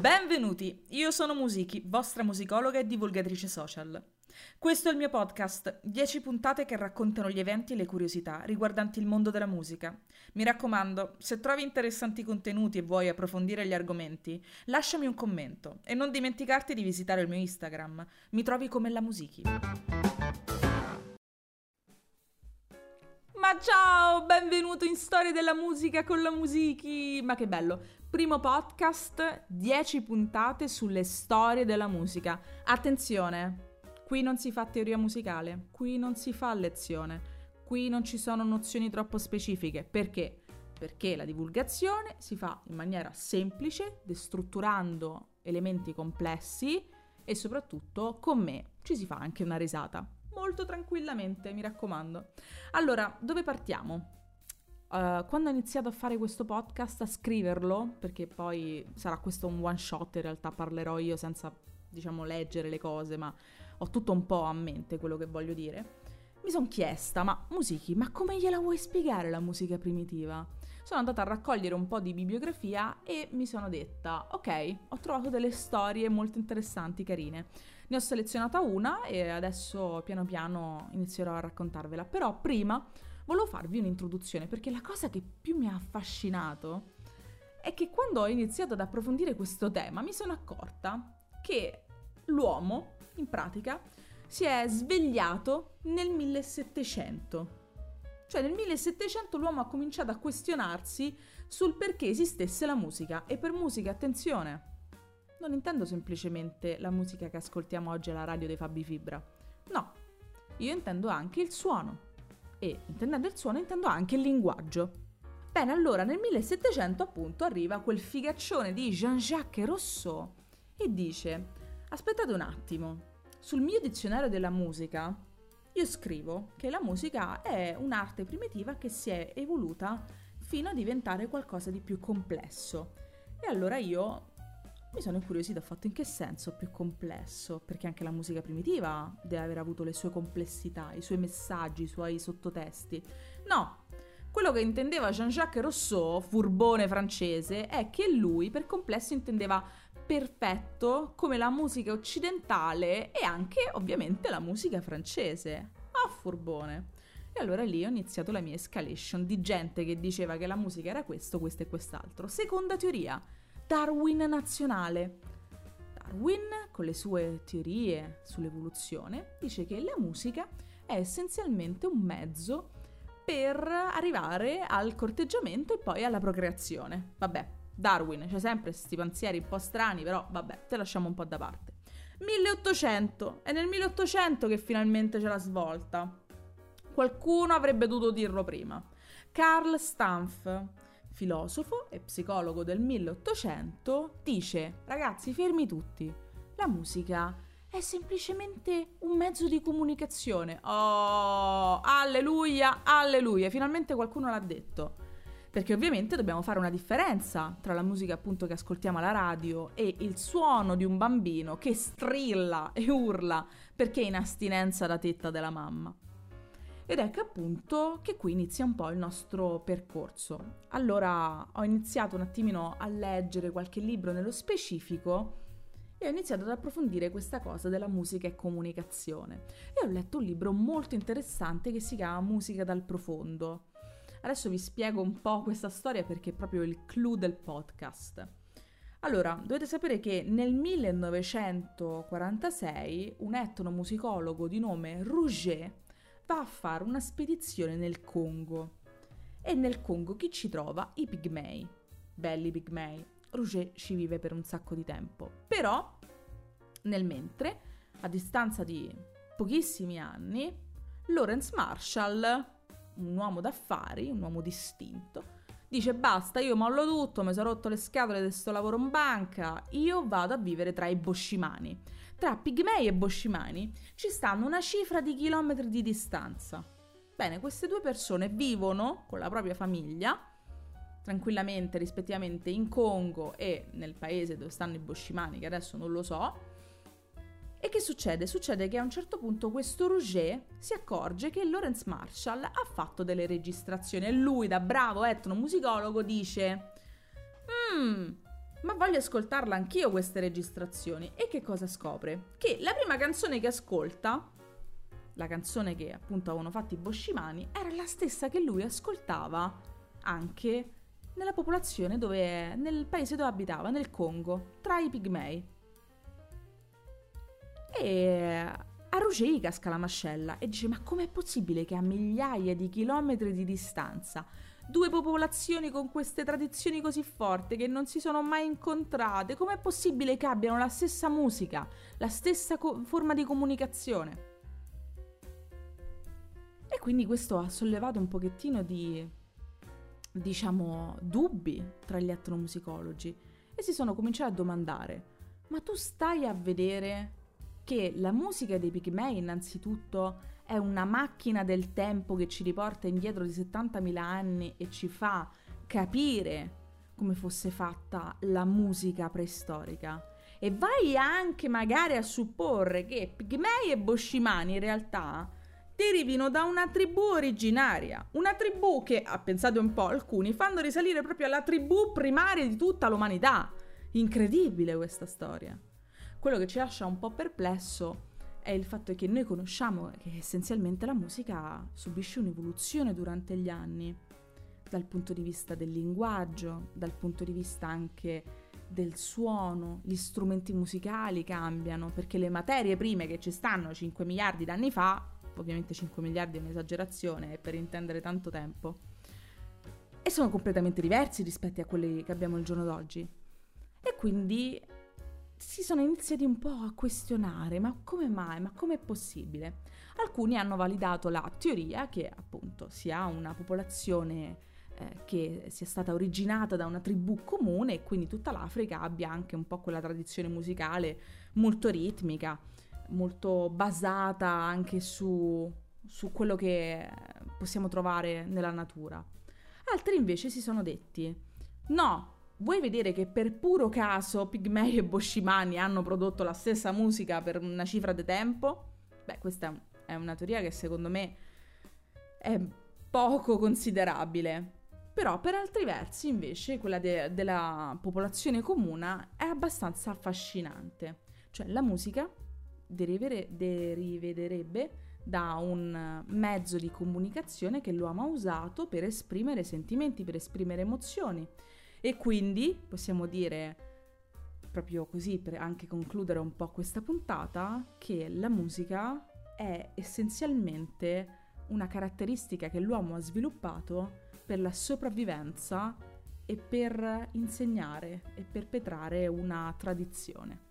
Benvenuti, io sono Musichi, vostra musicologa e divulgatrice social. Questo è il mio podcast, 10 puntate che raccontano gli eventi e le curiosità riguardanti il mondo della musica. Mi raccomando, se trovi interessanti contenuti e vuoi approfondire gli argomenti, lasciami un commento e non dimenticarti di visitare il mio Instagram. Mi trovi come la Musichi. Ciao, benvenuto in Storia della musica con la Musichi. Ma che bello. Primo podcast, 10 puntate sulle storie della musica. Attenzione, qui non si fa teoria musicale, qui non si fa lezione, qui non ci sono nozioni troppo specifiche. Perché? Perché la divulgazione si fa in maniera semplice, destrutturando elementi complessi e soprattutto con me ci si fa anche una risata. Molto tranquillamente, mi raccomando. Allora, dove partiamo? Uh, quando ho iniziato a fare questo podcast, a scriverlo, perché poi sarà questo un one shot, in realtà parlerò io senza, diciamo, leggere le cose, ma ho tutto un po' a mente quello che voglio dire. Mi sono chiesta, ma Musichi, ma come gliela vuoi spiegare la musica primitiva? Sono andata a raccogliere un po' di bibliografia e mi sono detta, ok, ho trovato delle storie molto interessanti, carine. Ne ho selezionata una e adesso piano piano inizierò a raccontarvela. Però prima volevo farvi un'introduzione perché la cosa che più mi ha affascinato è che quando ho iniziato ad approfondire questo tema mi sono accorta che l'uomo, in pratica, si è svegliato nel 1700. Cioè nel 1700 l'uomo ha cominciato a questionarsi sul perché esistesse la musica. E per musica, attenzione, non intendo semplicemente la musica che ascoltiamo oggi alla radio dei Fabi Fibra. No, io intendo anche il suono e intendendo il suono intendo anche il linguaggio. Bene, allora nel 1700 appunto arriva quel figaccione di Jean-Jacques Rousseau e dice: Aspettate un attimo, sul mio dizionario della musica io scrivo che la musica è un'arte primitiva che si è evoluta fino a diventare qualcosa di più complesso. E allora io mi sono incuriosita, ho fatto in che senso più complesso? Perché anche la musica primitiva deve aver avuto le sue complessità, i suoi messaggi, i suoi sottotesti. No, quello che intendeva Jean-Jacques Rousseau, furbone francese, è che lui per complesso intendeva perfetto come la musica occidentale e anche ovviamente la musica francese. Ah, furbone. E allora lì ho iniziato la mia escalation di gente che diceva che la musica era questo, questo e quest'altro. Seconda teoria Darwin nazionale. Darwin, con le sue teorie sull'evoluzione, dice che la musica è essenzialmente un mezzo per arrivare al corteggiamento e poi alla procreazione. Vabbè, Darwin, c'è sempre questi pensieri un po' strani, però vabbè, te lasciamo un po' da parte. 1800, è nel 1800 che finalmente c'è la svolta. Qualcuno avrebbe dovuto dirlo prima. Carl Stumpf, filosofo e psicologo del 1800, dice ragazzi fermi tutti, la musica è semplicemente un mezzo di comunicazione. Oh, alleluia, alleluia, finalmente qualcuno l'ha detto. Perché ovviamente dobbiamo fare una differenza tra la musica appunto che ascoltiamo alla radio e il suono di un bambino che strilla e urla perché è in astinenza da tetta della mamma. Ed ecco appunto che qui inizia un po' il nostro percorso. Allora ho iniziato un attimino a leggere qualche libro nello specifico e ho iniziato ad approfondire questa cosa della musica e comunicazione. E ho letto un libro molto interessante che si chiama Musica dal profondo. Adesso vi spiego un po' questa storia perché è proprio il clou del podcast. Allora, dovete sapere che nel 1946 un etnomusicologo di nome Rouget va a fare una spedizione nel Congo. E nel Congo chi ci trova? I pigmei. Belli pigmei. Rouget ci vive per un sacco di tempo. Però, nel mentre, a distanza di pochissimi anni, Lawrence Marshall, un uomo d'affari, un uomo distinto, dice basta, io mollo tutto, mi sono rotto le scatole di questo lavoro in banca, io vado a vivere tra i boscimani tra Pigmei e Boscimani ci stanno una cifra di chilometri di distanza. Bene, queste due persone vivono con la propria famiglia tranquillamente rispettivamente in Congo e nel paese dove stanno i Boscimani, che adesso non lo so. E che succede? Succede che a un certo punto questo Rouget si accorge che Lawrence Marshall ha fatto delle registrazioni e lui, da bravo etnomusicologo, dice: Mmm, ma voglio ascoltarla anch'io queste registrazioni. E che cosa scopre? Che la prima canzone che ascolta, la canzone che appunto avevano fatto i Boschimani, era la stessa che lui ascoltava anche nella popolazione dove, nel paese dove abitava, nel Congo, tra i pigmei. E a Ruggeri casca la mascella e dice: Ma com'è possibile che a migliaia di chilometri di distanza due popolazioni con queste tradizioni così forti che non si sono mai incontrate, com'è possibile che abbiano la stessa musica, la stessa co- forma di comunicazione? E quindi questo ha sollevato un pochettino di, diciamo, dubbi tra gli etnomusicologi e si sono cominciati a domandare, ma tu stai a vedere che la musica dei Pigmei innanzitutto è una macchina del tempo che ci riporta indietro di 70.000 anni e ci fa capire come fosse fatta la musica preistorica. E vai anche magari a supporre che Pigmei e Boschimani in realtà derivino da una tribù originaria, una tribù che, a pensate un po' alcuni, fanno risalire proprio alla tribù primaria di tutta l'umanità. Incredibile questa storia. Quello che ci lascia un po' perplesso è il fatto che noi conosciamo che essenzialmente la musica subisce un'evoluzione durante gli anni, dal punto di vista del linguaggio, dal punto di vista anche del suono, gli strumenti musicali cambiano, perché le materie prime che ci stanno 5 miliardi d'anni fa, ovviamente 5 miliardi è un'esagerazione, è per intendere tanto tempo, e sono completamente diversi rispetto a quelli che abbiamo il giorno d'oggi. E quindi si sono iniziati un po' a questionare, ma come mai, ma com'è possibile? Alcuni hanno validato la teoria che appunto si ha una popolazione eh, che sia stata originata da una tribù comune e quindi tutta l'Africa abbia anche un po' quella tradizione musicale molto ritmica, molto basata anche su, su quello che possiamo trovare nella natura. Altri invece si sono detti, no, Vuoi vedere che per puro caso Pigmei e Boschimani hanno prodotto la stessa musica per una cifra di tempo? Beh, questa è una teoria che secondo me è poco considerabile. Però per altri versi invece quella de- della popolazione comune è abbastanza affascinante. Cioè la musica derivere- deriverebbe da un mezzo di comunicazione che l'uomo ha usato per esprimere sentimenti, per esprimere emozioni e quindi possiamo dire, proprio così per anche concludere un po' questa puntata, che la musica è essenzialmente una caratteristica che l'uomo ha sviluppato per la sopravvivenza e per insegnare e perpetrare una tradizione.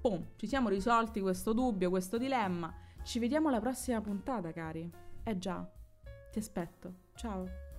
Boom, ci siamo risolti questo dubbio, questo dilemma. Ci vediamo alla prossima puntata, cari. Eh già, ti aspetto. Ciao.